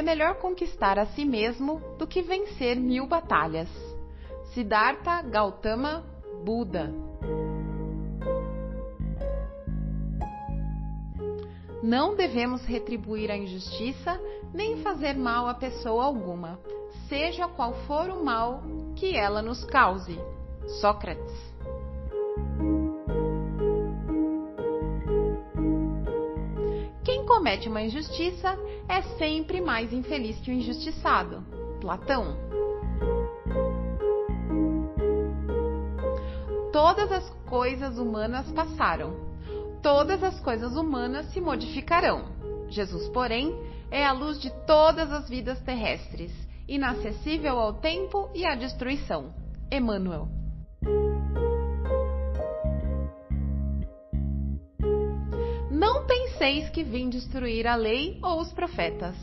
é melhor conquistar a si mesmo do que vencer mil batalhas. Siddhartha Gautama Buda Não devemos retribuir a injustiça nem fazer mal a pessoa alguma, seja qual for o mal que ela nos cause. Sócrates. Comete uma injustiça é sempre mais infeliz que o injustiçado. Platão. Todas as coisas humanas passaram. Todas as coisas humanas se modificarão. Jesus, porém, é a luz de todas as vidas terrestres, inacessível ao tempo e à destruição. Emmanuel. Penseis que vim destruir a lei ou os profetas.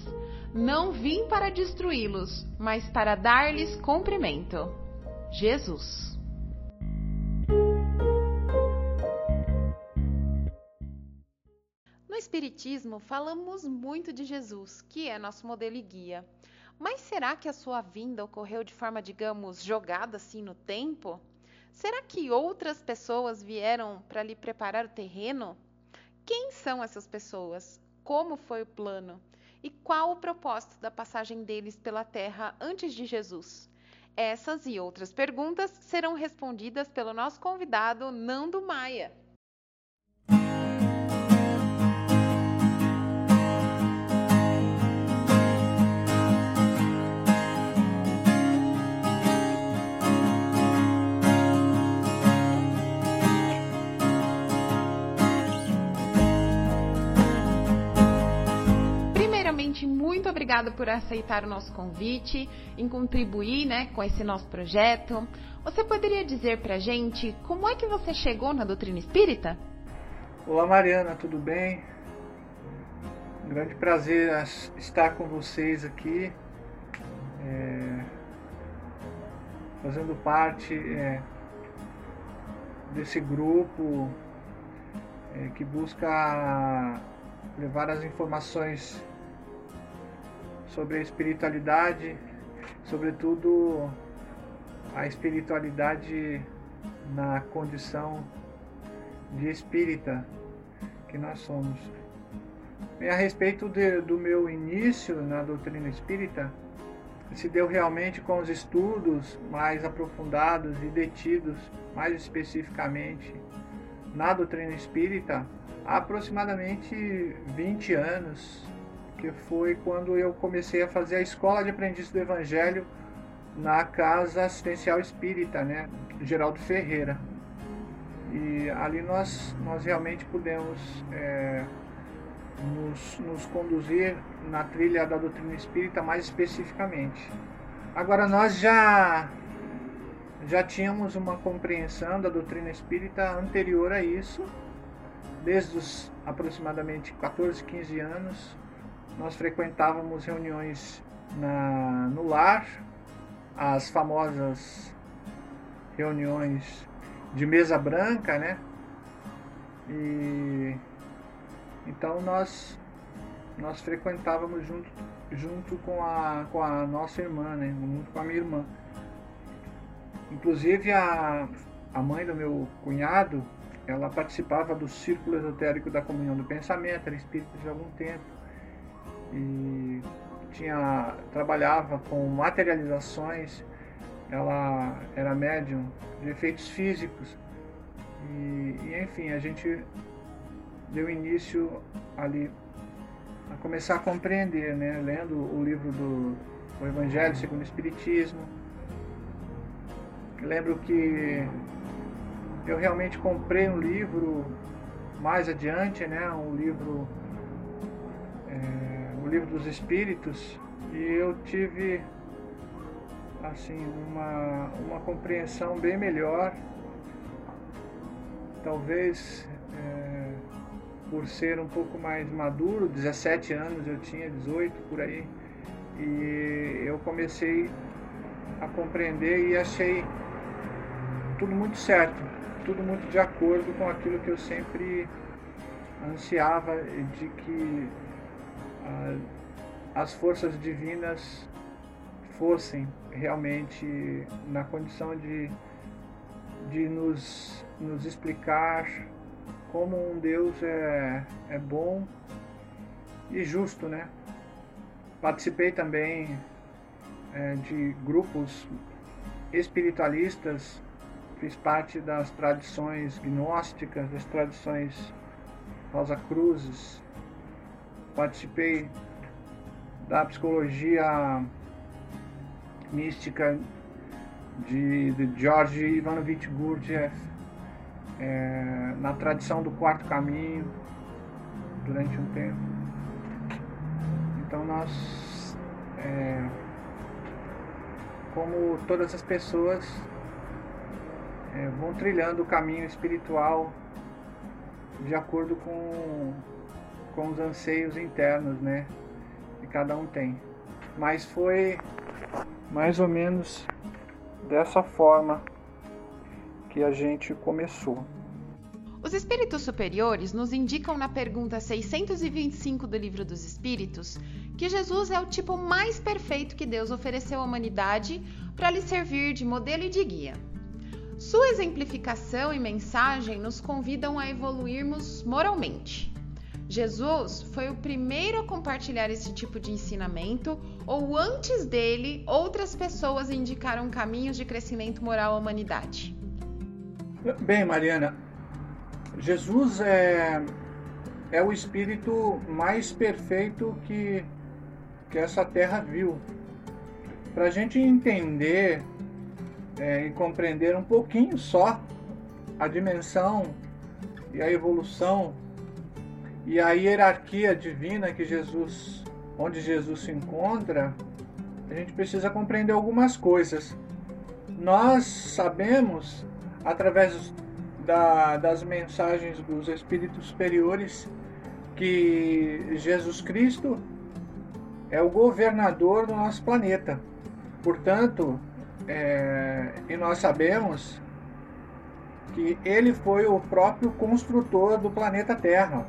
Não vim para destruí-los, mas para dar-lhes cumprimento. Jesus. No Espiritismo, falamos muito de Jesus, que é nosso modelo e guia. Mas será que a sua vinda ocorreu de forma, digamos, jogada assim no tempo? Será que outras pessoas vieram para lhe preparar o terreno? Quem são essas pessoas? Como foi o plano? E qual o propósito da passagem deles pela Terra antes de Jesus? Essas e outras perguntas serão respondidas pelo nosso convidado Nando Maia. Primeiramente, muito obrigada por aceitar o nosso convite, em contribuir né, com esse nosso projeto. Você poderia dizer pra gente como é que você chegou na doutrina espírita? Olá Mariana, tudo bem? Um grande prazer estar com vocês aqui, é, fazendo parte é, desse grupo é, que busca levar as informações sobre a espiritualidade, sobretudo a espiritualidade na condição de espírita que nós somos. E a respeito de, do meu início na doutrina espírita, se deu realmente com os estudos mais aprofundados e detidos, mais especificamente, na doutrina espírita, há aproximadamente 20 anos, que foi quando eu comecei a fazer a escola de aprendiz do Evangelho na Casa Assistencial Espírita, né, Geraldo Ferreira. E ali nós, nós realmente pudemos é, nos, nos conduzir na trilha da doutrina espírita mais especificamente. Agora nós já já tínhamos uma compreensão da doutrina espírita anterior a isso, desde os aproximadamente 14, 15 anos, nós frequentávamos reuniões na, no lar, as famosas reuniões de mesa branca, né? E então nós nós frequentávamos junto junto com a com a nossa irmã, né? Junto com a minha irmã. Inclusive a a mãe do meu cunhado, ela participava do círculo esotérico da comunhão do pensamento, era espírita de algum tempo e tinha trabalhava com materializações. Ela era médium de efeitos físicos e, e enfim a gente deu início ali a começar a compreender, né, lendo o livro do o Evangelho segundo o Espiritismo. Lembro que eu realmente comprei um livro mais adiante, né, um livro é, livro dos Espíritos e eu tive assim uma, uma compreensão bem melhor talvez é, por ser um pouco mais maduro 17 anos eu tinha 18 por aí e eu comecei a compreender e achei tudo muito certo tudo muito de acordo com aquilo que eu sempre ansiava de que as forças divinas fossem realmente na condição de, de nos, nos explicar como um Deus é, é bom e justo, né? Participei também é, de grupos espiritualistas, fiz parte das tradições gnósticas, das tradições Rosa Cruzes, participei da psicologia mística de, de George Ivanovich Gurdjieff, é, na tradição do quarto caminho, durante um tempo. Então nós, é, como todas as pessoas, é, vão trilhando o caminho espiritual de acordo com, com os anseios internos, né? Que cada um tem. Mas foi mais ou menos dessa forma que a gente começou. Os espíritos superiores nos indicam na pergunta 625 do Livro dos Espíritos que Jesus é o tipo mais perfeito que Deus ofereceu à humanidade para lhe servir de modelo e de guia. Sua exemplificação e mensagem nos convidam a evoluirmos moralmente. Jesus foi o primeiro a compartilhar esse tipo de ensinamento, ou antes dele, outras pessoas indicaram caminhos de crescimento moral à humanidade? Bem, Mariana, Jesus é, é o espírito mais perfeito que, que essa terra viu. Para a gente entender é, e compreender um pouquinho só a dimensão e a evolução e a hierarquia divina que Jesus, onde Jesus se encontra, a gente precisa compreender algumas coisas. Nós sabemos, através da, das mensagens dos Espíritos Superiores, que Jesus Cristo é o governador do nosso planeta. Portanto, é, e nós sabemos que ele foi o próprio construtor do planeta Terra.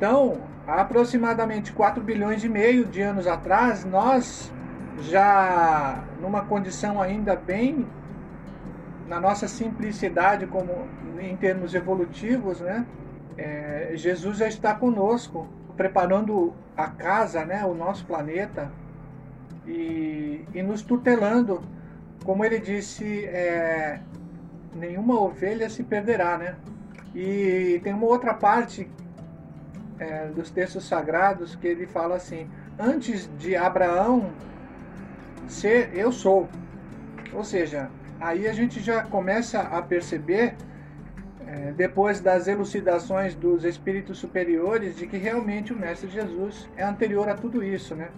Então, há aproximadamente 4 bilhões e meio de anos atrás, nós já numa condição ainda bem na nossa simplicidade como em termos evolutivos, né? É, Jesus já está conosco, preparando a casa, né, o nosso planeta, e, e nos tutelando. Como ele disse, é, nenhuma ovelha se perderá, né? E tem uma outra parte é, dos textos sagrados que ele fala assim: antes de Abraão ser, eu sou. Ou seja, aí a gente já começa a perceber, é, depois das elucidações dos espíritos superiores, de que realmente o Mestre Jesus é anterior a tudo isso, né?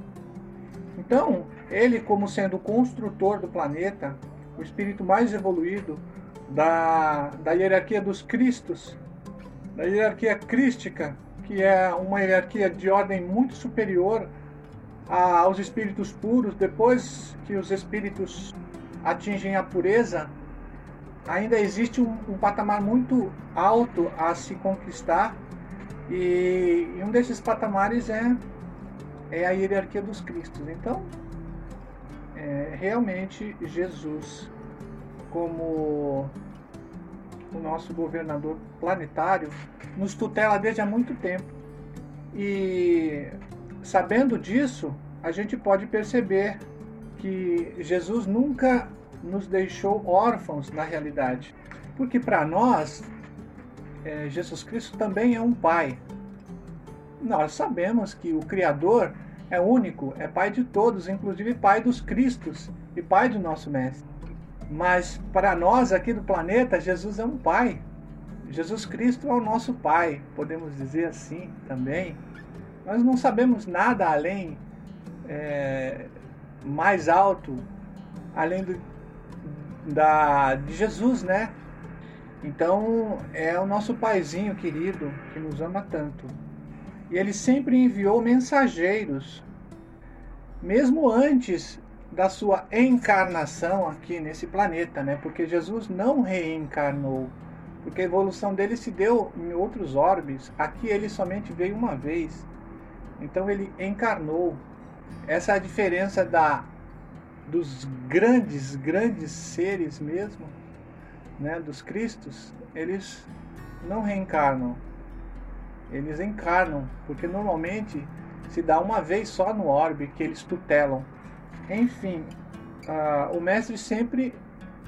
Então, ele, como sendo o construtor do planeta, o espírito mais evoluído da, da hierarquia dos Cristos, da hierarquia crística, que é uma hierarquia de ordem muito superior aos espíritos puros, depois que os espíritos atingem a pureza, ainda existe um, um patamar muito alto a se conquistar, e, e um desses patamares é é a hierarquia dos Cristos. Então, é, realmente Jesus, como o nosso governador planetário, nos tutela desde há muito tempo. E sabendo disso, a gente pode perceber que Jesus nunca nos deixou órfãos na realidade. Porque para nós, é, Jesus Cristo também é um pai. Nós sabemos que o Criador é único, é Pai de todos, inclusive Pai dos Cristos e Pai do nosso Mestre. Mas para nós aqui do planeta, Jesus é um Pai. Jesus Cristo é o nosso Pai, podemos dizer assim também. Nós não sabemos nada além, é, mais alto, além do, da, de Jesus, né? Então é o nosso paizinho querido que nos ama tanto. E ele sempre enviou mensageiros, mesmo antes da sua encarnação aqui nesse planeta, né? Porque Jesus não reencarnou, porque a evolução dele se deu em outros orbes. Aqui ele somente veio uma vez. Então ele encarnou. Essa é a diferença da dos grandes, grandes seres mesmo, né, dos Cristos, eles não reencarnam. Eles encarnam, porque normalmente se dá uma vez só no orbe que eles tutelam. Enfim, o mestre sempre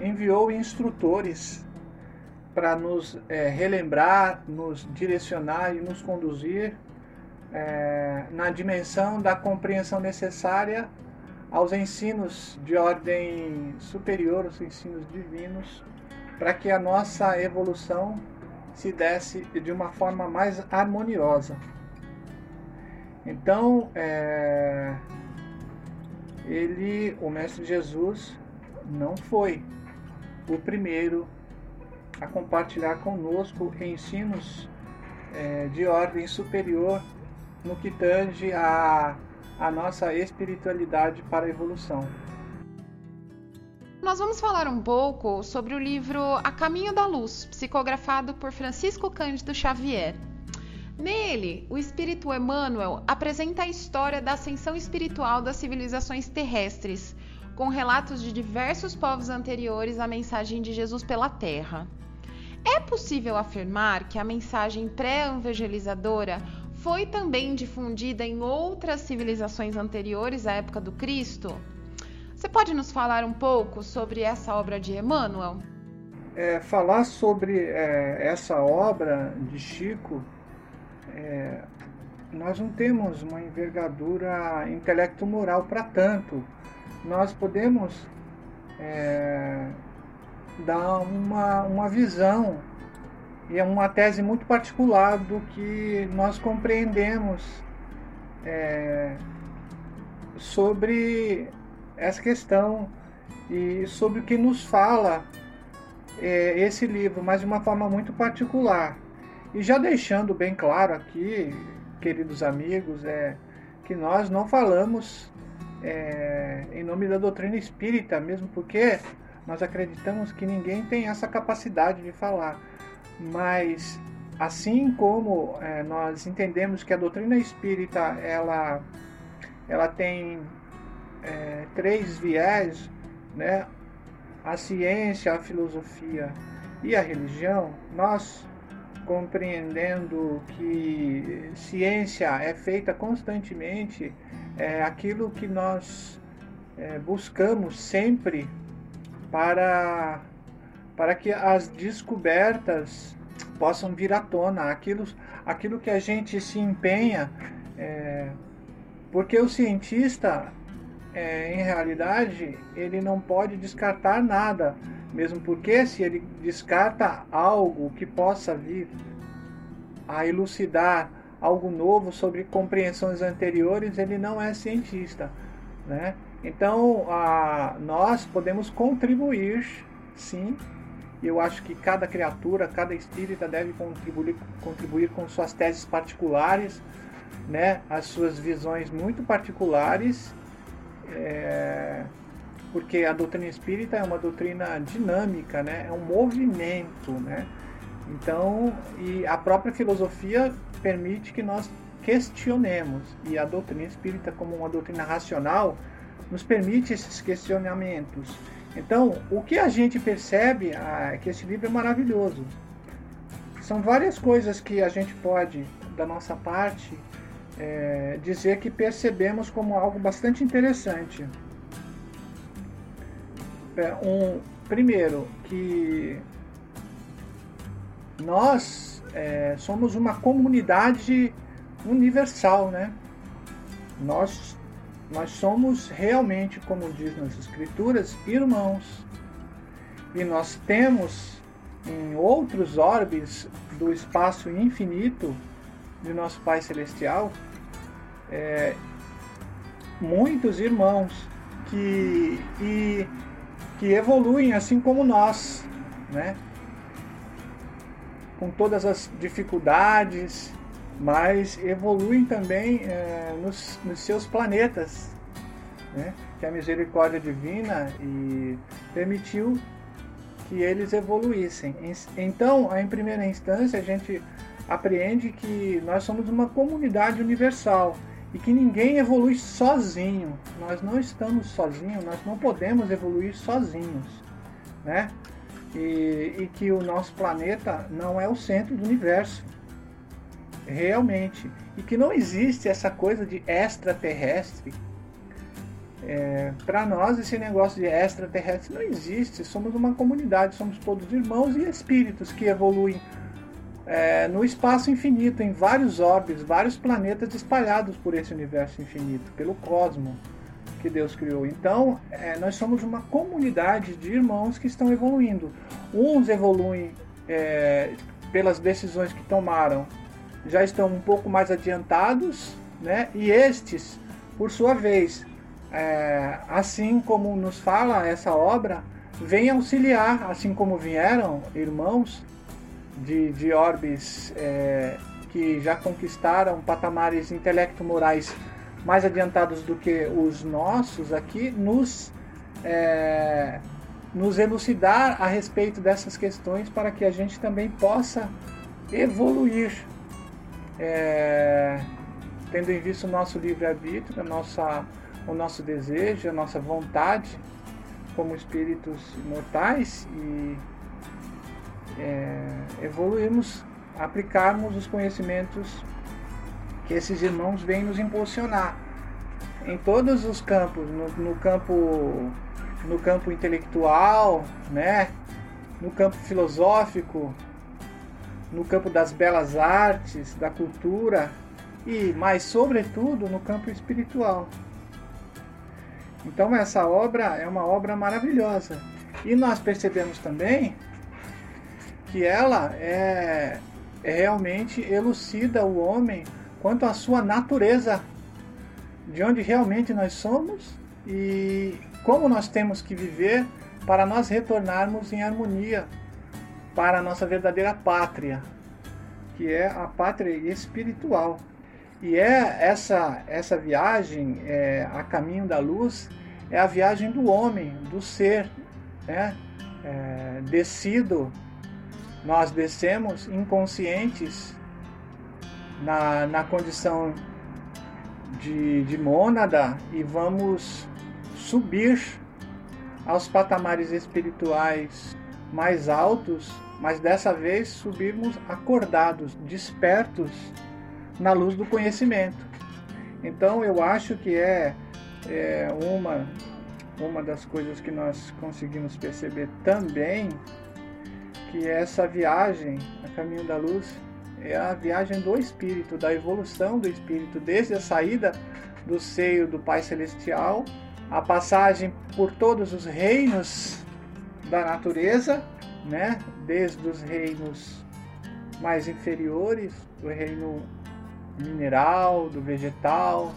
enviou instrutores para nos é, relembrar, nos direcionar e nos conduzir é, na dimensão da compreensão necessária aos ensinos de ordem superior, os ensinos divinos, para que a nossa evolução se desse de uma forma mais harmoniosa. Então, é, ele, o Mestre Jesus, não foi o primeiro a compartilhar conosco ensinos é, de ordem superior no que tange a, a nossa espiritualidade para a evolução. Nós vamos falar um pouco sobre o livro A Caminho da Luz, psicografado por Francisco Cândido Xavier. Nele, o espírito Emmanuel apresenta a história da ascensão espiritual das civilizações terrestres, com relatos de diversos povos anteriores à mensagem de Jesus pela Terra. É possível afirmar que a mensagem pré-evangelizadora foi também difundida em outras civilizações anteriores à época do Cristo? Você pode nos falar um pouco sobre essa obra de Emmanuel? É, falar sobre é, essa obra de Chico, é, nós não temos uma envergadura intelecto-moral para tanto. Nós podemos é, dar uma, uma visão e é uma tese muito particular do que nós compreendemos é, sobre essa questão e sobre o que nos fala é, esse livro, mas de uma forma muito particular. E já deixando bem claro aqui, queridos amigos, é que nós não falamos é, em nome da doutrina espírita, mesmo porque nós acreditamos que ninguém tem essa capacidade de falar. Mas assim como é, nós entendemos que a doutrina espírita ela, ela tem é, três viés, né? a ciência, a filosofia e a religião, nós compreendendo que ciência é feita constantemente, é aquilo que nós é, buscamos sempre para, para que as descobertas possam vir à tona, aquilo, aquilo que a gente se empenha, é, porque o cientista é, em realidade, ele não pode descartar nada, mesmo porque se ele descarta algo que possa vir a elucidar algo novo sobre compreensões anteriores, ele não é cientista, né? Então, a, nós podemos contribuir, sim. Eu acho que cada criatura, cada espírita deve contribuir, contribuir com suas teses particulares, né? As suas visões muito particulares é, porque a doutrina espírita é uma doutrina dinâmica, né? é um movimento. Né? Então, e a própria filosofia permite que nós questionemos, e a doutrina espírita, como uma doutrina racional, nos permite esses questionamentos. Então, o que a gente percebe ah, é que esse livro é maravilhoso. São várias coisas que a gente pode, da nossa parte, é, dizer que percebemos como algo bastante interessante. É, um, primeiro, que nós é, somos uma comunidade universal, né? Nós, nós somos realmente, como diz nas Escrituras, irmãos. E nós temos em outros orbes do espaço infinito de nosso Pai Celestial, é, muitos irmãos que, e, que evoluem assim como nós, né? com todas as dificuldades, mas evoluem também é, nos, nos, seus planetas, né? que a misericórdia divina e permitiu que eles evoluíssem. Então, em primeira instância, a gente apreende que nós somos uma comunidade universal e que ninguém evolui sozinho. Nós não estamos sozinhos, nós não podemos evoluir sozinhos, né? E, e que o nosso planeta não é o centro do universo, realmente, e que não existe essa coisa de extraterrestre. É, Para nós, esse negócio de extraterrestre não existe. Somos uma comunidade, somos todos irmãos e espíritos que evoluem é, no espaço infinito, em vários orbes, vários planetas espalhados por esse universo infinito, pelo cosmos que Deus criou. Então, é, nós somos uma comunidade de irmãos que estão evoluindo. Uns evoluem é, pelas decisões que tomaram, já estão um pouco mais adiantados, né? E estes, por sua vez, é, assim como nos fala essa obra, vem auxiliar, assim como vieram irmãos de, de orbes é, que já conquistaram patamares intelecto-morais mais adiantados do que os nossos aqui, nos, é, nos elucidar a respeito dessas questões para que a gente também possa evoluir, é, tendo em vista o nosso livre-arbítrio, o nosso desejo, a nossa vontade como espíritos imortais e é, evoluirmos, aplicarmos os conhecimentos que esses irmãos vêm nos impulsionar em todos os campos, no, no campo no campo intelectual, né? no campo filosófico, no campo das belas artes, da cultura e, mais sobretudo, no campo espiritual. Então essa obra é uma obra maravilhosa. E nós percebemos também que ela é, é realmente elucida o homem quanto à sua natureza, de onde realmente nós somos e como nós temos que viver para nós retornarmos em harmonia para a nossa verdadeira pátria, que é a pátria espiritual. E é essa essa viagem é, a caminho da luz é a viagem do homem, do ser, né? É, descido nós descemos inconscientes na, na condição de, de mônada e vamos subir aos patamares espirituais mais altos, mas dessa vez subirmos acordados, despertos na luz do conhecimento. Então eu acho que é, é uma, uma das coisas que nós conseguimos perceber também que essa viagem a caminho da luz é a viagem do espírito, da evolução do espírito, desde a saída do seio do Pai Celestial, a passagem por todos os reinos da natureza, né? desde os reinos mais inferiores, do reino mineral, do vegetal,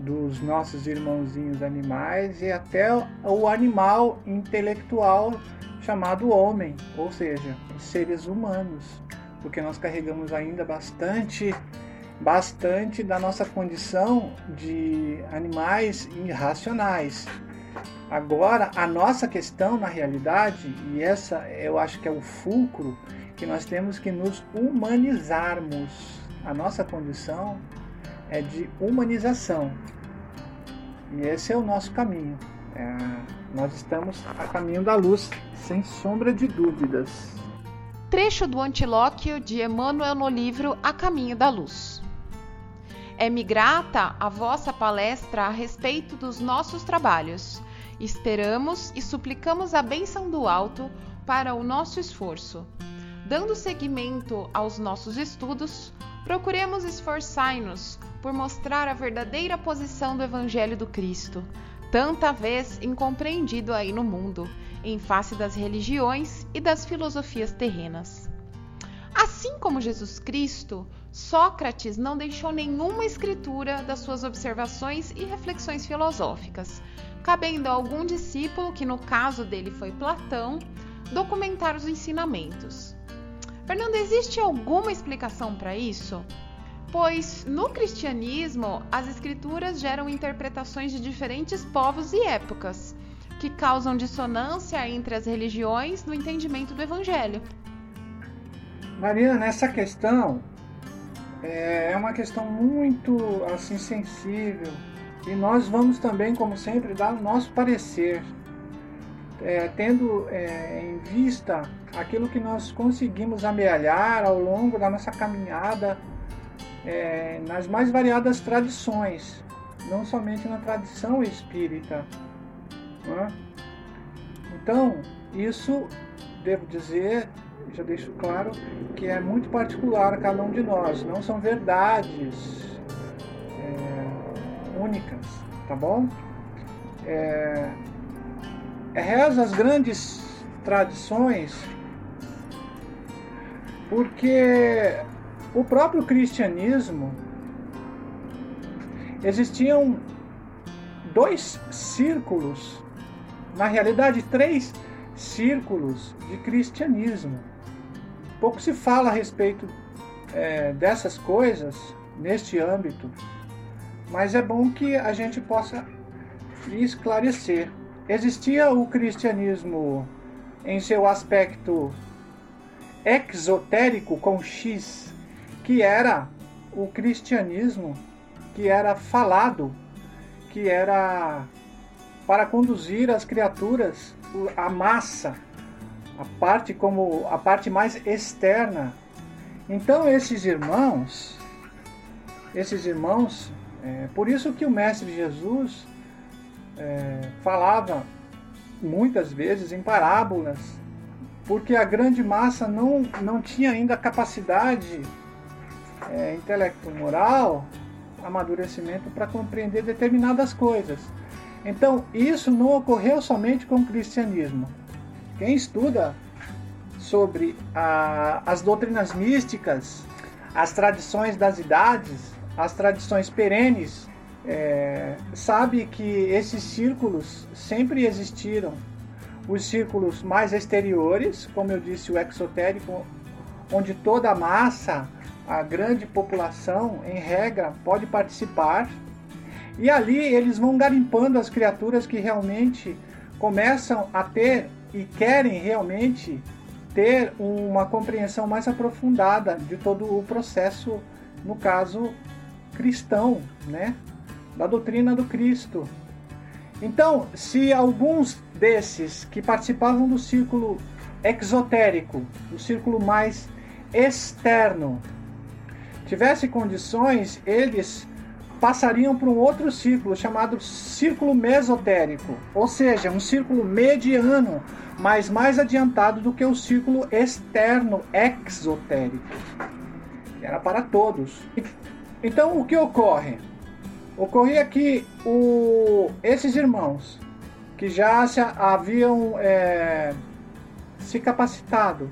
dos nossos irmãozinhos animais e até o animal intelectual chamado homem, ou seja, os seres humanos, porque nós carregamos ainda bastante bastante da nossa condição de animais irracionais. Agora, a nossa questão na realidade, e essa eu acho que é o fulcro, que nós temos que nos humanizarmos. A nossa condição é de humanização. E esse é o nosso caminho. É, nós estamos a caminho da luz, sem sombra de dúvidas. Trecho do Antilóquio de Emmanuel no livro A Caminho da Luz. É-me grata a vossa palestra a respeito dos nossos trabalhos. Esperamos e suplicamos a bênção do alto para o nosso esforço. Dando seguimento aos nossos estudos, procuremos esforçar-nos por mostrar a verdadeira posição do Evangelho do Cristo, tanta vez incompreendido aí no mundo, em face das religiões e das filosofias terrenas. Assim como Jesus Cristo, Sócrates não deixou nenhuma escritura das suas observações e reflexões filosóficas, cabendo a algum discípulo, que no caso dele foi Platão, documentar os ensinamentos. Fernando, existe alguma explicação para isso? Pois no cristianismo as escrituras geram interpretações de diferentes povos e épocas, que causam dissonância entre as religiões no entendimento do evangelho. Marina, nessa questão, é, é uma questão muito assim sensível e nós vamos também, como sempre, dar o nosso parecer, é, tendo é, em vista aquilo que nós conseguimos amealhar ao longo da nossa caminhada é, nas mais variadas tradições, não somente na tradição espírita. É? Então, isso, devo dizer, já deixo claro, que é muito particular a cada um de nós, não são verdades é, únicas, tá bom? É, é reza as grandes tradições porque o próprio cristianismo existiam dois círculos, na realidade três círculos de cristianismo. Pouco se fala a respeito é, dessas coisas neste âmbito, mas é bom que a gente possa esclarecer. Existia o cristianismo em seu aspecto exotérico com X, que era o cristianismo que era falado, que era para conduzir as criaturas, a massa, a parte como a parte mais externa. Então esses irmãos, esses irmãos, é, por isso que o mestre Jesus é, falava muitas vezes em parábolas porque a grande massa não, não tinha ainda capacidade é, intelecto-moral, amadurecimento para compreender determinadas coisas. Então, isso não ocorreu somente com o cristianismo. Quem estuda sobre a, as doutrinas místicas, as tradições das idades, as tradições perenes, é, sabe que esses círculos sempre existiram os círculos mais exteriores, como eu disse, o exotérico, onde toda a massa, a grande população, em regra, pode participar. E ali eles vão garimpando as criaturas que realmente começam a ter e querem realmente ter uma compreensão mais aprofundada de todo o processo, no caso cristão, né? Da doutrina do Cristo. Então, se alguns desses que participavam do círculo exotérico, do círculo mais externo, tivesse condições, eles passariam para um outro círculo chamado círculo mesotérico, ou seja, um círculo mediano, mas mais adiantado do que o círculo externo exotérico. Era para todos. Então, o que ocorre? Ocorria que o, esses irmãos que já se haviam é, se capacitado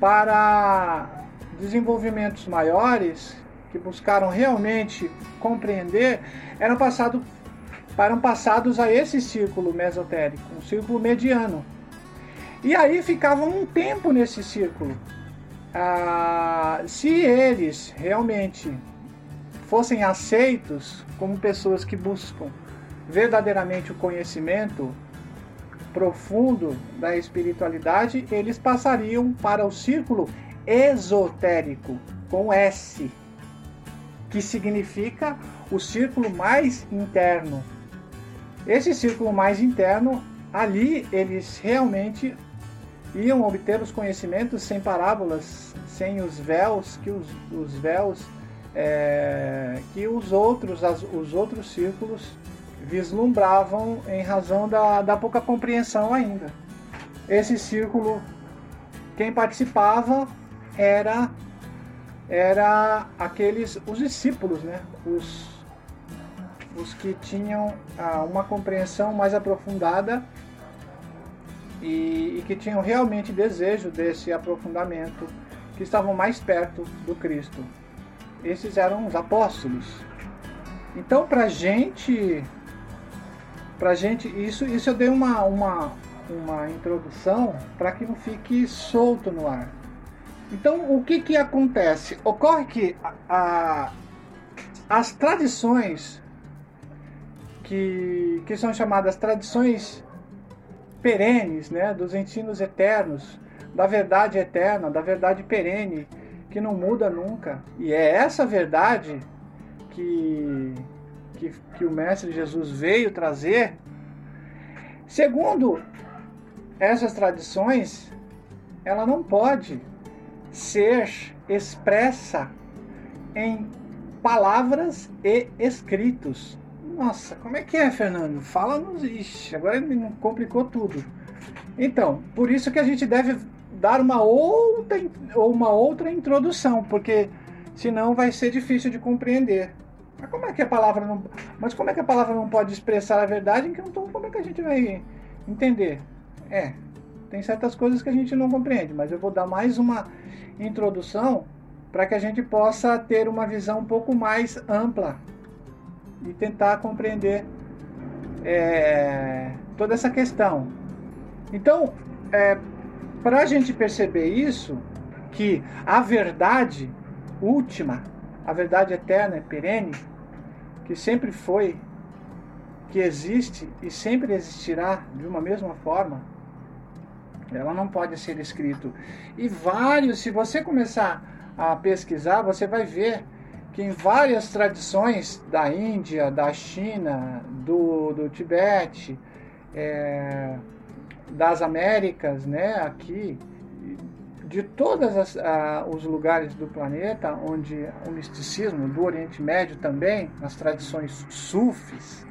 para desenvolvimentos maiores, que buscaram realmente compreender, eram passado, eram passados a esse círculo mesotérico, um círculo mediano. E aí ficavam um tempo nesse círculo. Ah, se eles realmente fossem aceitos como pessoas que buscam verdadeiramente o conhecimento profundo da espiritualidade, eles passariam para o círculo esotérico, com S, que significa o círculo mais interno. Esse círculo mais interno, ali eles realmente iam obter os conhecimentos sem parábolas, sem os véus, que os, os véus é, que os outros, as, os outros círculos vislumbravam em razão da, da pouca compreensão ainda. Esse círculo, quem participava era era aqueles os discípulos, né? Os os que tinham ah, uma compreensão mais aprofundada e, e que tinham realmente desejo desse aprofundamento, que estavam mais perto do Cristo. Esses eram os apóstolos. Então, para gente pra gente, isso, isso eu dei uma, uma, uma introdução para que não fique solto no ar. Então, o que que acontece? Ocorre que a, a, as tradições que, que são chamadas tradições perenes, né, dos ensinos eternos, da verdade eterna, da verdade perene, que não muda nunca. E é essa verdade que, que, que o Mestre Jesus veio trazer. Segundo essas tradições, ela não pode ser expressa em palavras e escritos. Nossa, como é que é, Fernando? Fala-nos. Ixi, agora complicou tudo. Então, por isso que a gente deve dar uma outra, uma outra introdução, porque senão vai ser difícil de compreender. Mas como é que a palavra não, mas como é que a palavra não pode expressar a verdade? Então, como é que a gente vai entender? É, tem certas coisas que a gente não compreende, mas eu vou dar mais uma introdução para que a gente possa ter uma visão um pouco mais ampla e tentar compreender é, toda essa questão. Então, é, para a gente perceber isso, que a verdade última, a verdade eterna, perene, que sempre foi, que existe e sempre existirá de uma mesma forma, ela não pode ser escrito. E vários, se você começar a pesquisar, você vai ver que em várias tradições da Índia, da China, do, do Tibete, é, das Américas, né, aqui, de todos os lugares do planeta onde o misticismo, do Oriente Médio também, nas tradições sufis,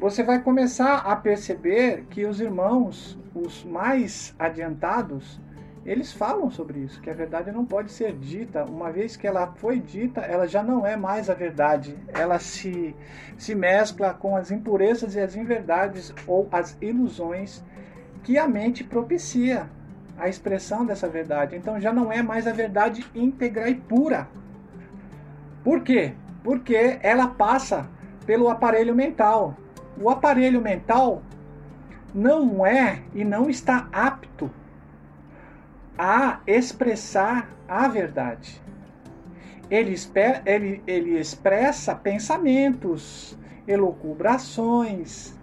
você vai começar a perceber que os irmãos, os mais adiantados, eles falam sobre isso, que a verdade não pode ser dita. Uma vez que ela foi dita, ela já não é mais a verdade. Ela se, se mescla com as impurezas e as inverdades ou as ilusões que a mente propicia a expressão dessa verdade. Então já não é mais a verdade íntegra e pura. Por quê? Porque ela passa pelo aparelho mental. O aparelho mental não é e não está apto a expressar a verdade. Ele, ele, ele expressa pensamentos, elucubrações,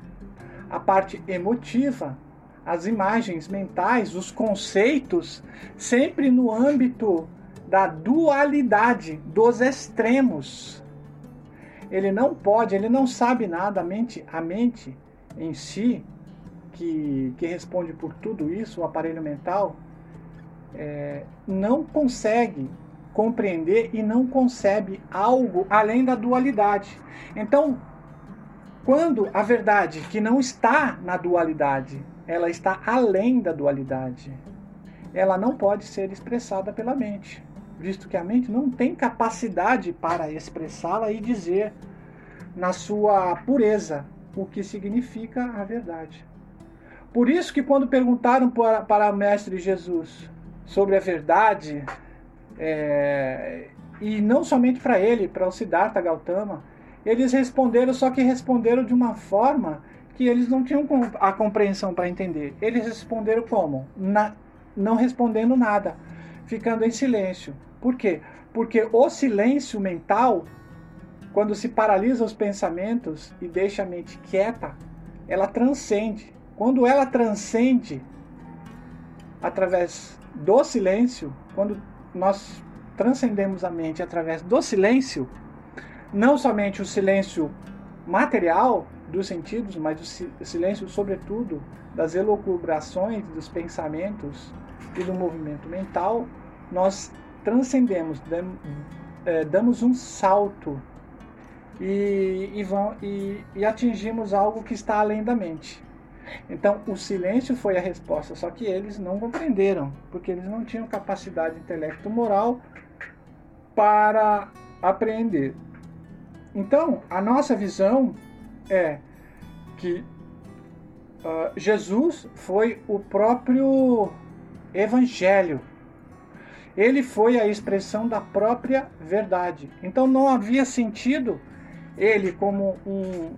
a parte emotiva, as imagens mentais, os conceitos, sempre no âmbito da dualidade, dos extremos. Ele não pode, ele não sabe nada, a mente, a mente em si, que, que responde por tudo isso, o aparelho mental, é, não consegue compreender e não concebe algo além da dualidade. Então, quando a verdade que não está na dualidade, ela está além da dualidade, ela não pode ser expressada pela mente, visto que a mente não tem capacidade para expressá-la e dizer na sua pureza o que significa a verdade. Por isso que quando perguntaram para, para o mestre Jesus sobre a verdade, é, e não somente para ele, para o Siddhartha Gautama, eles responderam, só que responderam de uma forma que eles não tinham a compreensão para entender. Eles responderam como? Na, não respondendo nada, ficando em silêncio. Por quê? Porque o silêncio mental, quando se paralisa os pensamentos e deixa a mente quieta, ela transcende. Quando ela transcende através do silêncio, quando nós transcendemos a mente através do silêncio, não somente o silêncio material dos sentidos, mas o silêncio, sobretudo, das elucubrações, dos pensamentos e do movimento mental, nós transcendemos, é, damos um salto e, e, vão, e, e atingimos algo que está além da mente. Então, o silêncio foi a resposta, só que eles não compreenderam, porque eles não tinham capacidade intelecto-moral para apreender. Então, a nossa visão é que uh, Jesus foi o próprio Evangelho. Ele foi a expressão da própria verdade. Então, não havia sentido ele, como um,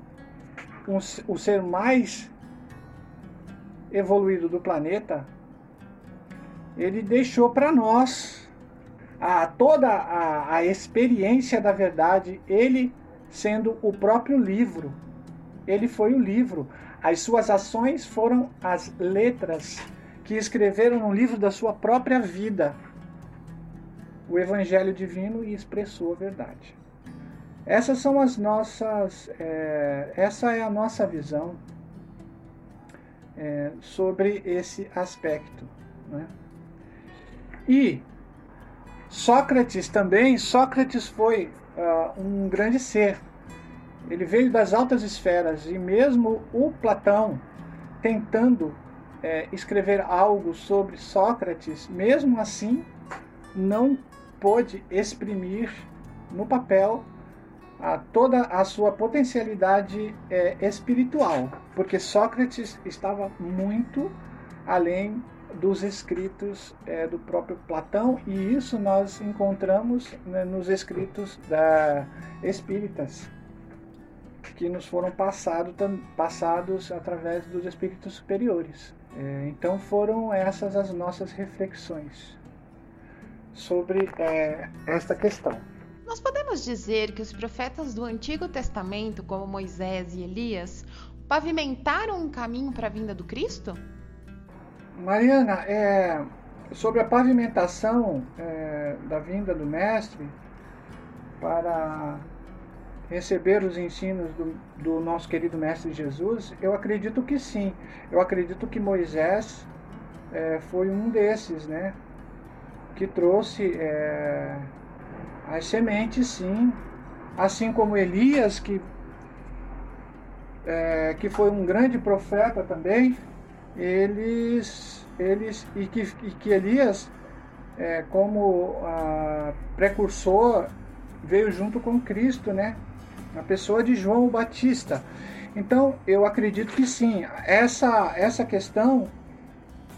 um, o ser mais evoluído do planeta, ele deixou para nós a, toda a, a experiência da verdade, ele sendo o próprio livro. Ele foi o livro. As suas ações foram as letras que escreveram no livro da sua própria vida. O Evangelho divino e expressou a verdade. Essas são as nossas, é, essa é a nossa visão é, sobre esse aspecto. Né? E Sócrates também, Sócrates foi uh, um grande ser. Ele veio das altas esferas e mesmo o Platão tentando é, escrever algo sobre Sócrates, mesmo assim não pôde exprimir no papel a toda a sua potencialidade é, espiritual, porque Sócrates estava muito além dos escritos é, do próprio Platão e isso nós encontramos né, nos escritos da espíritas que nos foram passado, passados através dos espíritos superiores. É, então foram essas as nossas reflexões sobre é, esta questão. Nós podemos dizer que os profetas do Antigo Testamento, como Moisés e Elias, pavimentaram um caminho para a vinda do Cristo? Mariana, é, sobre a pavimentação é, da vinda do Mestre para receber os ensinos do, do, nosso querido Mestre Jesus, eu acredito que sim. Eu acredito que Moisés é, foi um desses, né? Que trouxe é, as sementes, sim, assim como Elias, que, é, que foi um grande profeta também, eles, eles e, que, e que Elias, é, como precursor, veio junto com Cristo, né? A pessoa de João Batista. Então, eu acredito que sim. Essa, essa questão,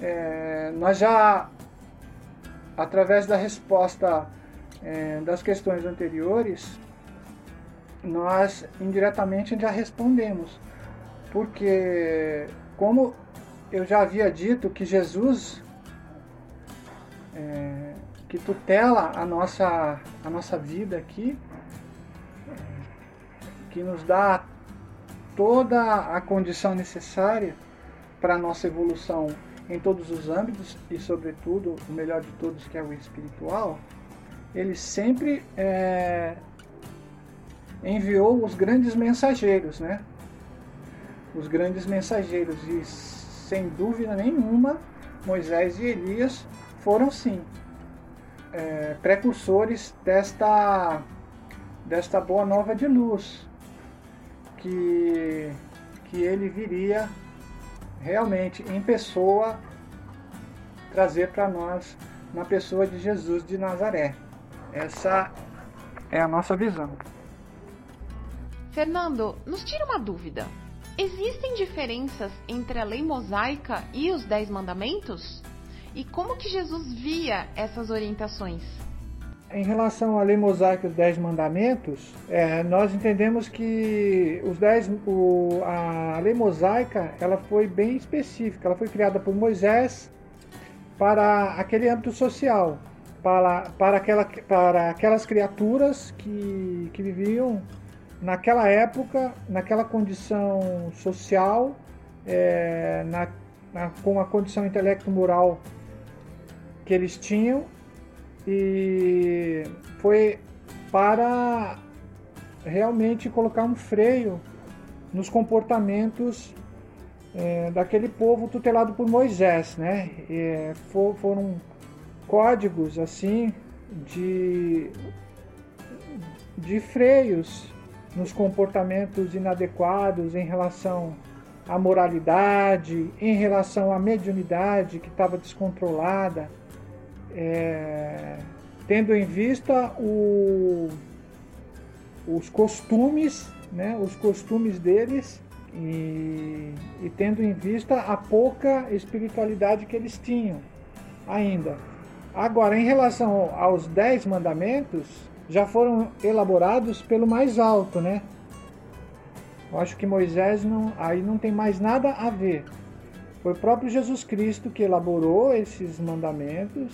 é, nós já, através da resposta é, das questões anteriores, nós indiretamente já respondemos. Porque, como eu já havia dito que Jesus, é, que tutela a nossa, a nossa vida aqui, que nos dá toda a condição necessária para a nossa evolução em todos os âmbitos e, sobretudo, o melhor de todos, que é o espiritual ele sempre é, enviou os grandes mensageiros, né? Os grandes mensageiros e sem dúvida nenhuma Moisés e Elias foram sim é, precursores desta desta boa nova de luz que que ele viria realmente em pessoa trazer para nós na pessoa de Jesus de Nazaré. Essa é a nossa visão. Fernando, nos tira uma dúvida. Existem diferenças entre a lei mosaica e os Dez Mandamentos? E como que Jesus via essas orientações? Em relação à lei mosaica e os Dez Mandamentos, é, nós entendemos que os dez, o, a lei mosaica ela foi bem específica. Ela foi criada por Moisés para aquele âmbito social para, para, aquela, para aquelas criaturas que, que viviam naquela época, naquela condição social, é, na, na, com a condição intelecto-moral que eles tinham, e foi para realmente colocar um freio nos comportamentos é, daquele povo tutelado por Moisés, né? E, for, foram códigos assim de, de freios nos comportamentos inadequados em relação à moralidade, em relação à mediunidade que estava descontrolada, é, tendo em vista o, os costumes, né, os costumes deles e, e tendo em vista a pouca espiritualidade que eles tinham ainda. Agora, em relação aos dez mandamentos, já foram elaborados pelo mais alto, né? Eu acho que Moisés não, aí não tem mais nada a ver. Foi o próprio Jesus Cristo que elaborou esses mandamentos,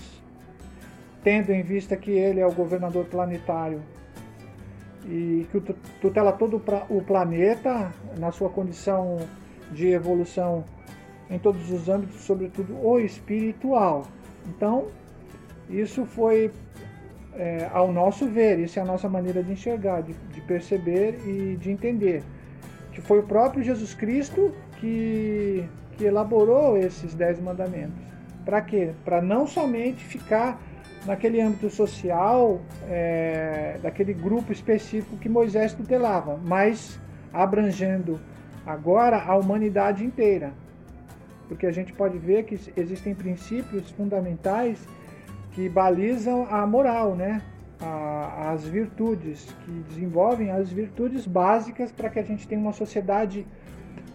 tendo em vista que ele é o governador planetário e que tutela todo o planeta na sua condição de evolução em todos os âmbitos, sobretudo o espiritual. Então, isso foi é, ao nosso ver, isso é a nossa maneira de enxergar, de, de perceber e de entender. Que foi o próprio Jesus Cristo que, que elaborou esses dez mandamentos. Para quê? Para não somente ficar naquele âmbito social, é, daquele grupo específico que Moisés tutelava, mas abrangendo agora a humanidade inteira. Porque a gente pode ver que existem princípios fundamentais que balizam a moral, né? A, as virtudes, que desenvolvem as virtudes básicas para que a gente tenha uma sociedade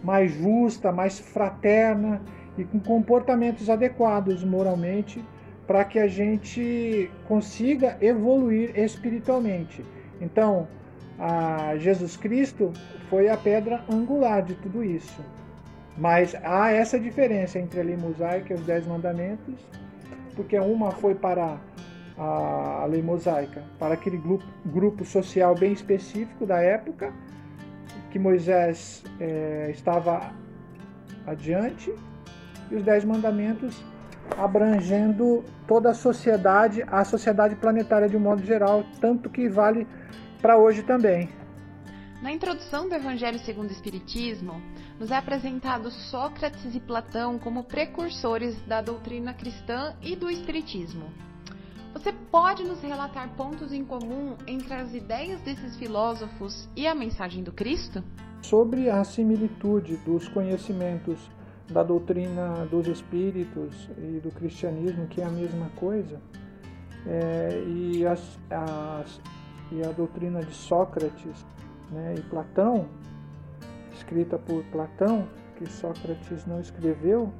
mais justa, mais fraterna e com comportamentos adequados moralmente para que a gente consiga evoluir espiritualmente. Então, Jesus Cristo foi a pedra angular de tudo isso. Mas há essa diferença entre a lei mosaica e os dez mandamentos, porque uma foi para a lei mosaica, para aquele grupo, grupo social bem específico da época, que Moisés é, estava adiante, e os dez mandamentos abrangendo toda a sociedade, a sociedade planetária de um modo geral, tanto que vale para hoje também. Na introdução do Evangelho segundo o Espiritismo, nos é apresentado Sócrates e Platão como precursores da doutrina cristã e do Espiritismo. Você pode nos relatar pontos em comum entre as ideias desses filósofos e a mensagem do Cristo? Sobre a similitude dos conhecimentos da doutrina dos espíritos e do cristianismo, que é a mesma coisa, é, e, as, as, e a doutrina de Sócrates né, e Platão, escrita por Platão, que Sócrates não escreveu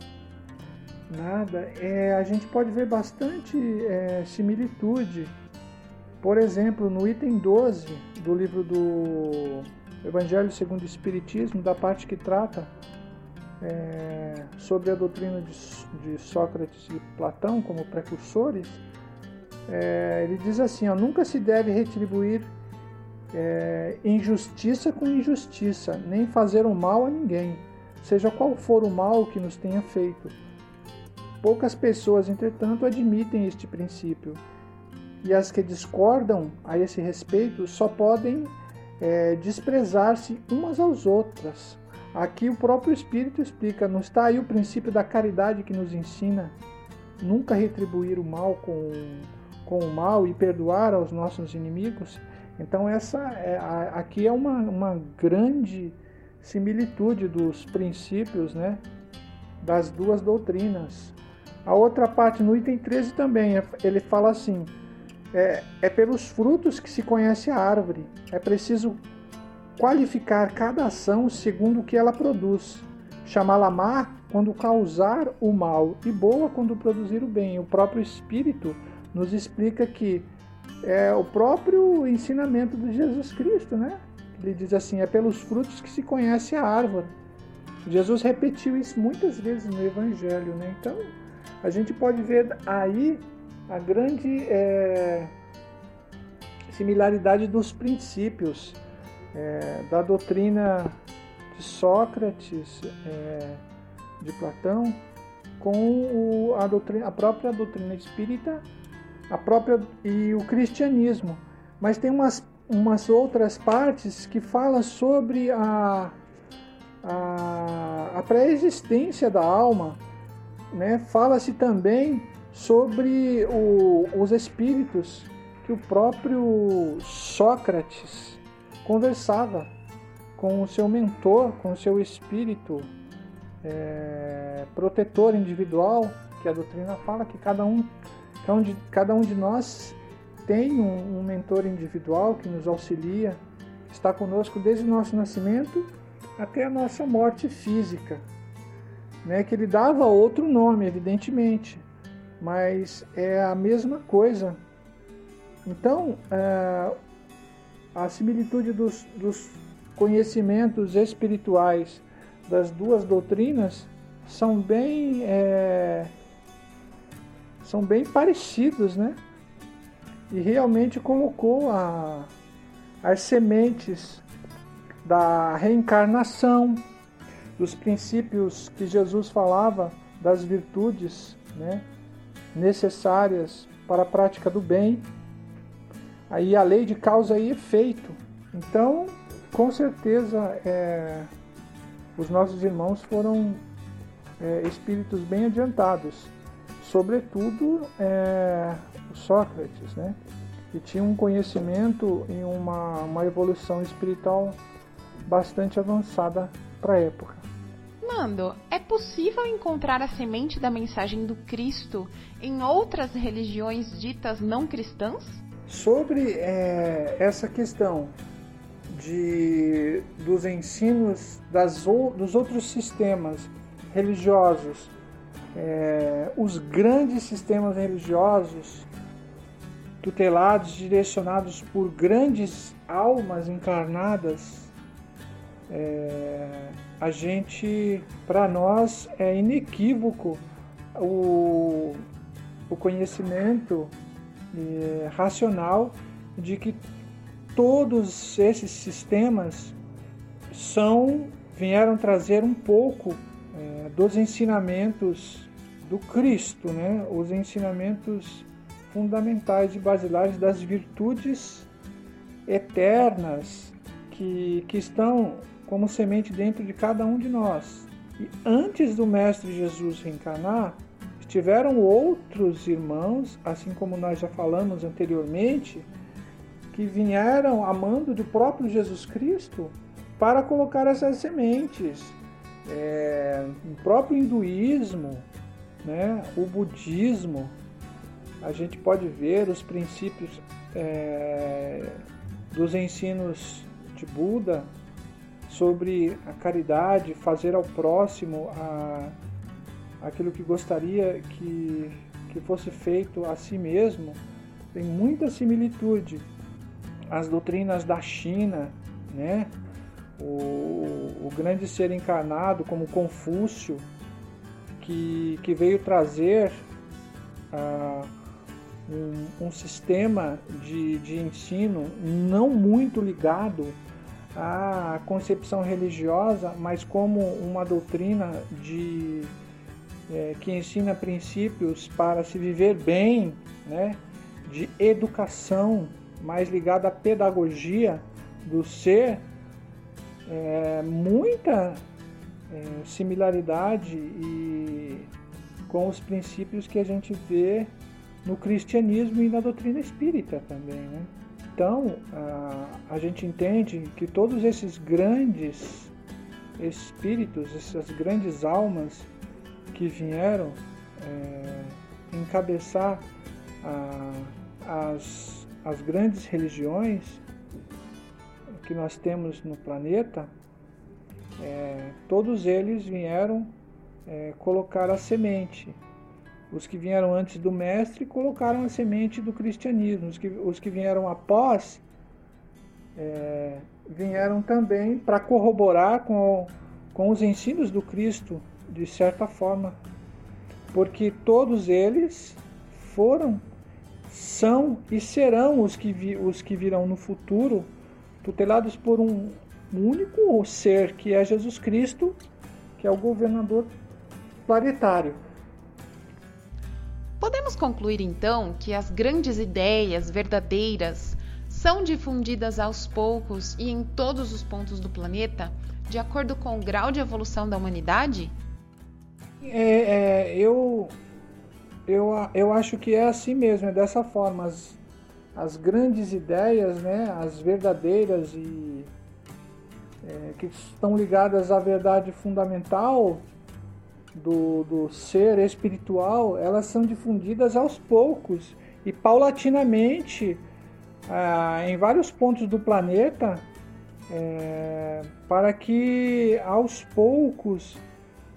nada, é, a gente pode ver bastante é, similitude. Por exemplo, no item 12 do livro do Evangelho segundo o Espiritismo, da parte que trata é, sobre a doutrina de, de, Sócrates e Platão como precursores, é, ele diz assim: ó, nunca se deve retribuir é, injustiça com injustiça, nem fazer o mal a ninguém, seja qual for o mal que nos tenha feito. Poucas pessoas, entretanto, admitem este princípio, e as que discordam a esse respeito só podem é, desprezar-se umas às outras Aqui o próprio Espírito explica, não está aí o princípio da caridade que nos ensina nunca retribuir o mal com, com o mal e perdoar aos nossos inimigos? Então essa é, aqui é uma, uma grande similitude dos princípios né, das duas doutrinas. A outra parte, no item 13 também, é, ele fala assim, é, é pelos frutos que se conhece a árvore. É preciso qualificar cada ação segundo o que ela produz, chamá-la má quando causar o mal e boa quando produzir o bem. O próprio Espírito nos explica que é o próprio ensinamento de Jesus Cristo, né? Ele diz assim: é pelos frutos que se conhece a árvore. Jesus repetiu isso muitas vezes no Evangelho, né? Então a gente pode ver aí a grande é, similaridade dos princípios é, da doutrina de Sócrates, é, de Platão, com o, a, doutrina, a própria doutrina espírita a própria, e o cristianismo. Mas tem umas, umas outras partes que falam sobre a, a, a pré-existência da alma. Né? Fala-se também sobre o, os espíritos que o próprio Sócrates conversava com o seu mentor, com o seu espírito é, protetor individual, que a doutrina fala que cada um, cada um, de, cada um de nós tem um, um mentor individual que nos auxilia, está conosco desde o nosso nascimento até a nossa morte física. Né, que ele dava outro nome, evidentemente, mas é a mesma coisa. Então, é, a similitude dos, dos conhecimentos espirituais das duas doutrinas são bem é, são bem parecidos, né? E realmente colocou a, as sementes da reencarnação, dos princípios que Jesus falava, das virtudes né, necessárias para a prática do bem aí a lei de causa e efeito. Então, com certeza, é, os nossos irmãos foram é, espíritos bem adiantados, sobretudo é, Sócrates, né? que tinha um conhecimento e uma, uma evolução espiritual bastante avançada para a época. Nando, é possível encontrar a semente da mensagem do Cristo em outras religiões ditas não cristãs? Sobre é, essa questão de, dos ensinos das, dos outros sistemas religiosos, é, os grandes sistemas religiosos tutelados, direcionados por grandes almas encarnadas, é, a gente, para nós, é inequívoco o, o conhecimento é, racional de que todos esses sistemas são vieram trazer um pouco é, dos ensinamentos do Cristo, né? Os ensinamentos fundamentais e basilares das virtudes eternas que, que estão como semente dentro de cada um de nós. E antes do Mestre Jesus reencarnar, estiveram outros irmãos, assim como nós já falamos anteriormente, que vieram amando do próprio Jesus Cristo para colocar essas sementes. É, o próprio hinduísmo, né, o budismo, a gente pode ver os princípios é, dos ensinos de Buda sobre a caridade, fazer ao próximo a, aquilo que gostaria que, que fosse feito a si mesmo, tem muita similitude. As doutrinas da China, né? o, o grande ser encarnado como Confúcio, que, que veio trazer uh, um, um, sistema de, de ensino não muito ligado à concepção religiosa, mas como uma doutrina de, é, que ensina princípios para se viver bem, né, de educação, mais ligada à pedagogia do ser é, muita é, similaridade e com os princípios que a gente vê no cristianismo e na doutrina espírita também. Né? Então, a, a gente entende que todos esses grandes espíritos, essas grandes almas que vieram é, encabeçar a, as, as grandes religiões, que nós temos no planeta, é, todos eles vieram é, colocar a semente. Os que vieram antes do Mestre colocaram a semente do cristianismo. Os que, os que vieram após é, vieram também para corroborar com, com os ensinos do Cristo, de certa forma, porque todos eles foram, são e serão os que, vi, os que virão no futuro tutelados por um único ser que é Jesus Cristo, que é o governador planetário. Podemos concluir então que as grandes ideias verdadeiras são difundidas aos poucos e em todos os pontos do planeta, de acordo com o grau de evolução da humanidade? É, é, eu, eu, eu acho que é assim mesmo, é dessa forma. As, as grandes ideias, né, as verdadeiras e é, que estão ligadas à verdade fundamental do, do ser espiritual, elas são difundidas aos poucos e paulatinamente ah, em vários pontos do planeta é, para que aos poucos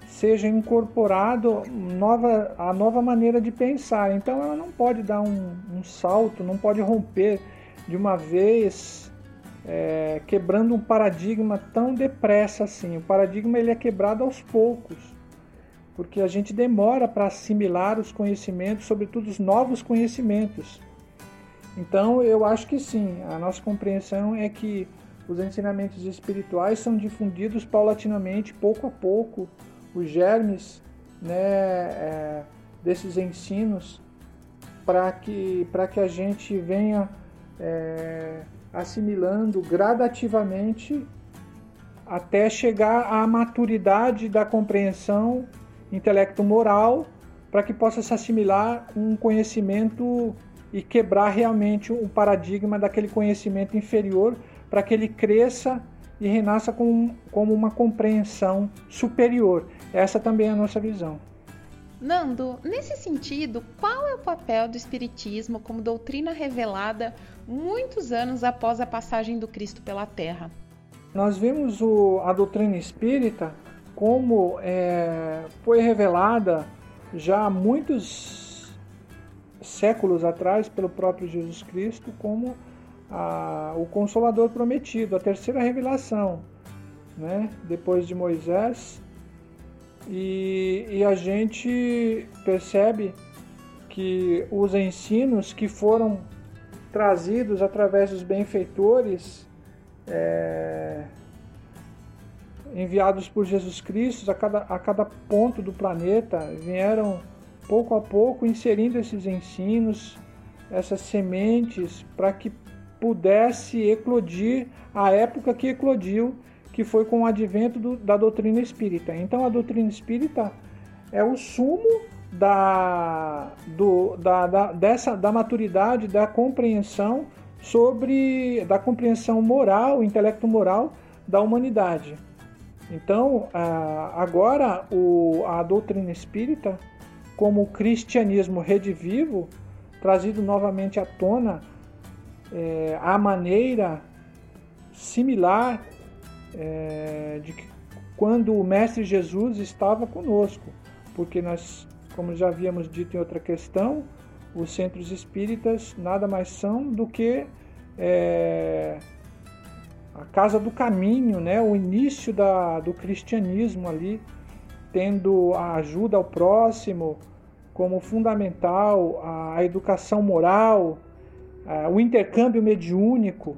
seja incorporado nova, a nova maneira de pensar. Então ela não pode dar um, um salto, não pode romper de uma vez, é, quebrando um paradigma tão depressa assim. O paradigma ele é quebrado aos poucos, porque a gente demora para assimilar os conhecimentos, sobretudo os novos conhecimentos. Então eu acho que sim, a nossa compreensão é que os ensinamentos espirituais são difundidos paulatinamente, pouco a pouco, os germes né, é, desses ensinos para que, que a gente venha é, assimilando gradativamente até chegar à maturidade da compreensão intelecto-moral para que possa se assimilar um conhecimento e quebrar realmente o paradigma daquele conhecimento inferior para que ele cresça e renasça com, como uma compreensão superior. Essa também é a nossa visão. Nando, nesse sentido, qual é o papel do Espiritismo como doutrina revelada muitos anos após a passagem do Cristo pela Terra? Nós vemos o, a doutrina espírita como é, foi revelada já há muitos séculos atrás pelo próprio Jesus Cristo como a, o Consolador prometido, a terceira revelação, né? depois de Moisés. E, e a gente percebe que os ensinos que foram trazidos através dos benfeitores é, enviados por Jesus Cristo a cada, a cada ponto do planeta vieram pouco a pouco inserindo esses ensinos, essas sementes, para que pudesse eclodir a época que eclodiu, que foi com o advento do, da doutrina espírita. Então a doutrina espírita é o sumo da, do, da, da, dessa, da maturidade, da compreensão sobre da compreensão moral, intelecto moral da humanidade. Então, agora o, a doutrina espírita, como o cristianismo redivivo, trazido novamente à tona é, a maneira similar é, de que quando o Mestre Jesus estava conosco, porque nós, como já havíamos dito em outra questão, os centros espíritas nada mais são do que é, a casa do caminho, né, o início da, do cristianismo ali, tendo a ajuda ao próximo como fundamental, a, a educação moral, a, o intercâmbio mediúnico,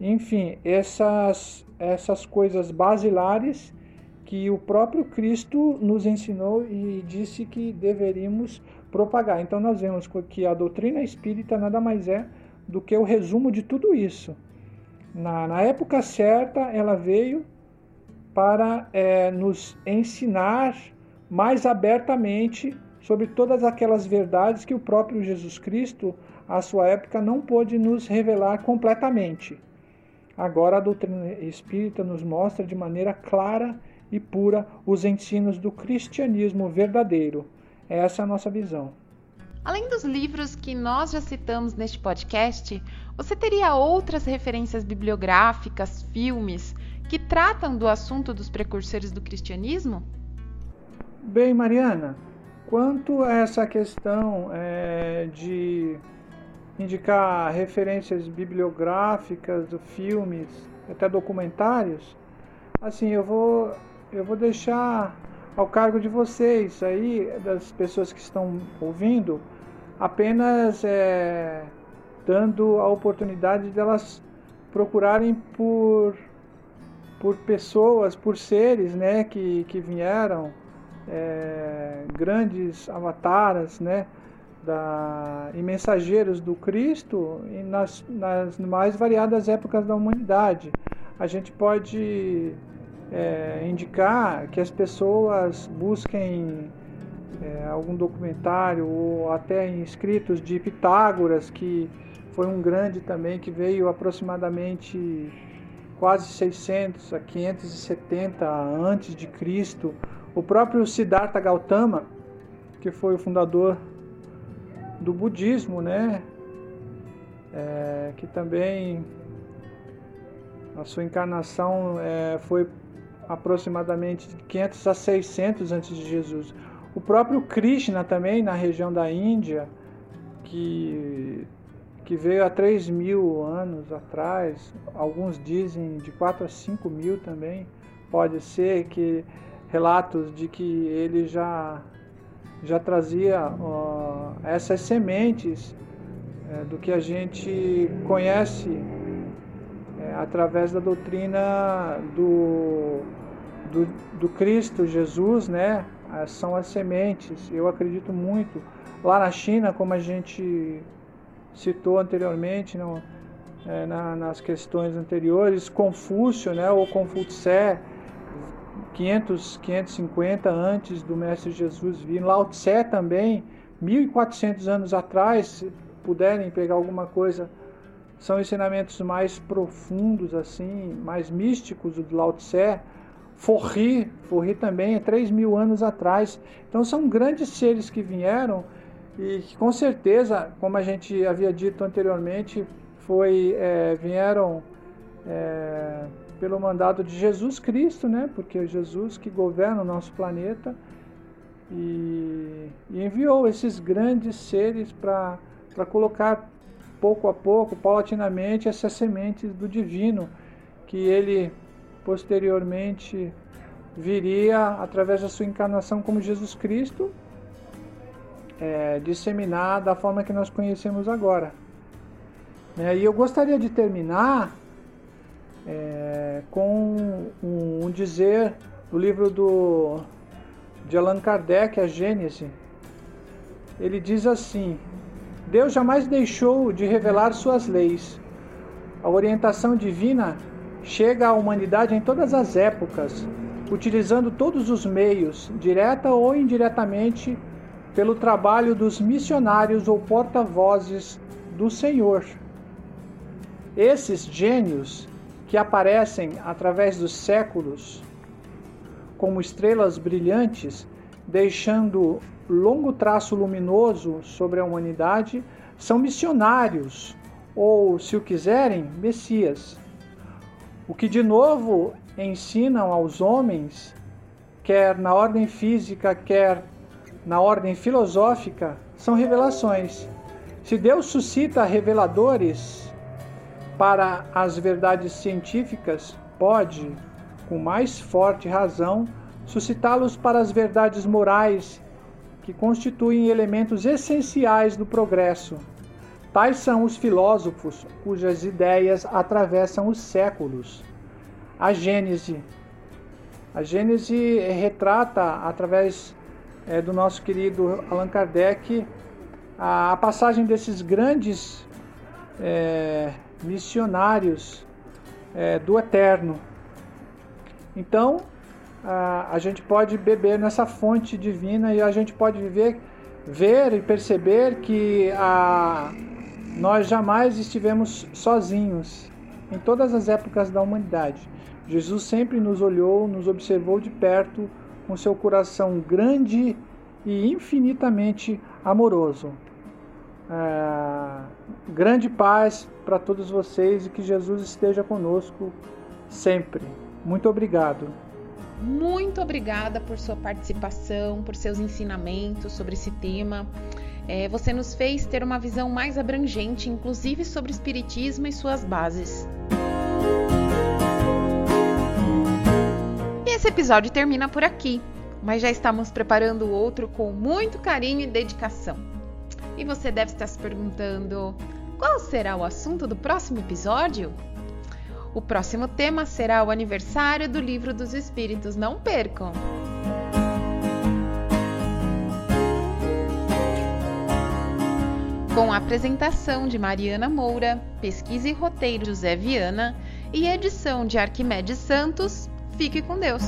enfim, essas, essas coisas basilares que o próprio Cristo nos ensinou e disse que deveríamos propagar. Então nós vemos que a doutrina espírita nada mais é do que o resumo de tudo isso. Na, na época certa, ela veio para é, nos ensinar mais abertamente sobre todas aquelas verdades que o próprio Jesus Cristo, à sua época, não pôde nos revelar completamente. Agora a doutrina espírita nos mostra de maneira clara e pura os ensinos do cristianismo verdadeiro. Essa é a nossa visão. Além dos livros que nós já citamos neste podcast, você teria outras referências bibliográficas, filmes, que tratam do assunto dos precursores do cristianismo? Bem, Mariana, quanto a essa questão é, de indicar referências bibliográficas, filmes, até documentários, assim, eu vou, eu vou deixar ao cargo de vocês aí, das pessoas que estão ouvindo, apenas é, dando a oportunidade delas procurarem por, por pessoas, por seres né, que, que vieram, é, grandes avataras, né, da, e mensageiros do Cristo nas, nas mais variadas épocas da humanidade. A gente pode é, indicar que as pessoas busquem é, algum documentário ou até escritos de Pitágoras, que foi um grande também, que veio aproximadamente quase 600 a 570 antes de Cristo. O próprio Siddhartha Gautama, que foi o fundador do budismo, né? É, que também a sua encarnação é, foi aproximadamente 500 a 600 antes de Jesus. O próprio Krishna também na região da Índia, que, que veio há 3 mil anos atrás, alguns dizem de 4 a 5 mil também, pode ser que relatos de que ele já, já trazia ó, essas sementes é, do que a gente conhece é, através da doutrina do, do, do Cristo Jesus, né? são as sementes. Eu acredito muito. Lá na China, como a gente citou anteriormente no, é, na, nas questões anteriores, Confúcio, né, ou Confúcio, 500, 550 antes do Mestre Jesus vir, Lao Tse também, 1400 anos atrás, se puderem pegar alguma coisa, são ensinamentos mais profundos, assim, mais místicos do Lao Tse, Forri, Forri também é 3 mil anos atrás. Então são grandes seres que vieram e que com certeza, como a gente havia dito anteriormente, foi, é, vieram é, pelo mandado de Jesus Cristo, né? porque é Jesus que governa o nosso planeta e, e enviou esses grandes seres para colocar pouco a pouco, paulatinamente, essas sementes do divino que ele posteriormente viria através da sua encarnação como Jesus Cristo é, disseminar da forma que nós conhecemos agora. É, e eu gostaria de terminar é, com um, um, dizer do livro do, de Allan Kardec, a Gênese. Ele diz assim: Deus jamais deixou de revelar suas leis. A orientação divina chega à humanidade em todas as épocas, utilizando todos os meios, direta ou indiretamente, pelo trabalho dos missionários ou porta-vozes do Senhor. Esses gênios que aparecem através dos séculos como estrelas brilhantes, deixando longo traço luminoso sobre a humanidade, são missionários, ou, se o quiserem, messias. O que de novo ensinam aos homens, quer na ordem física, quer na ordem filosófica, são revelações. Se Deus suscita reveladores para as verdades científicas, pode, com mais forte razão, suscitá-los para as verdades morais que constituem elementos essenciais do progresso. Tais são os filósofos cujas ideias atravessam os séculos. A Gênese. A Gênese retrata, através é, do nosso querido Allan Kardec, a, a passagem desses grandes é, missionários é, do Eterno. Então, a, a gente pode beber nessa fonte divina e a gente pode viver, ver e perceber que a, nós jamais estivemos sozinhos em todas as épocas da humanidade. Jesus sempre nos olhou, nos observou de perto, com seu coração grande e infinitamente amoroso. É, grande paz para todos vocês e que Jesus esteja conosco sempre. Muito obrigado. Muito obrigada por sua participação, por seus ensinamentos sobre esse tema. É, você nos fez ter uma visão mais abrangente, inclusive sobre o Espiritismo e suas bases. E esse episódio termina por aqui, mas já estamos preparando outro com muito carinho e dedicação. E você deve estar se perguntando: qual será o assunto do próximo episódio? O próximo tema será o aniversário do Livro dos Espíritos. Não percam! com a apresentação de Mariana Moura, pesquisa e roteiro José Viana e edição de Arquimedes Santos. Fique com Deus!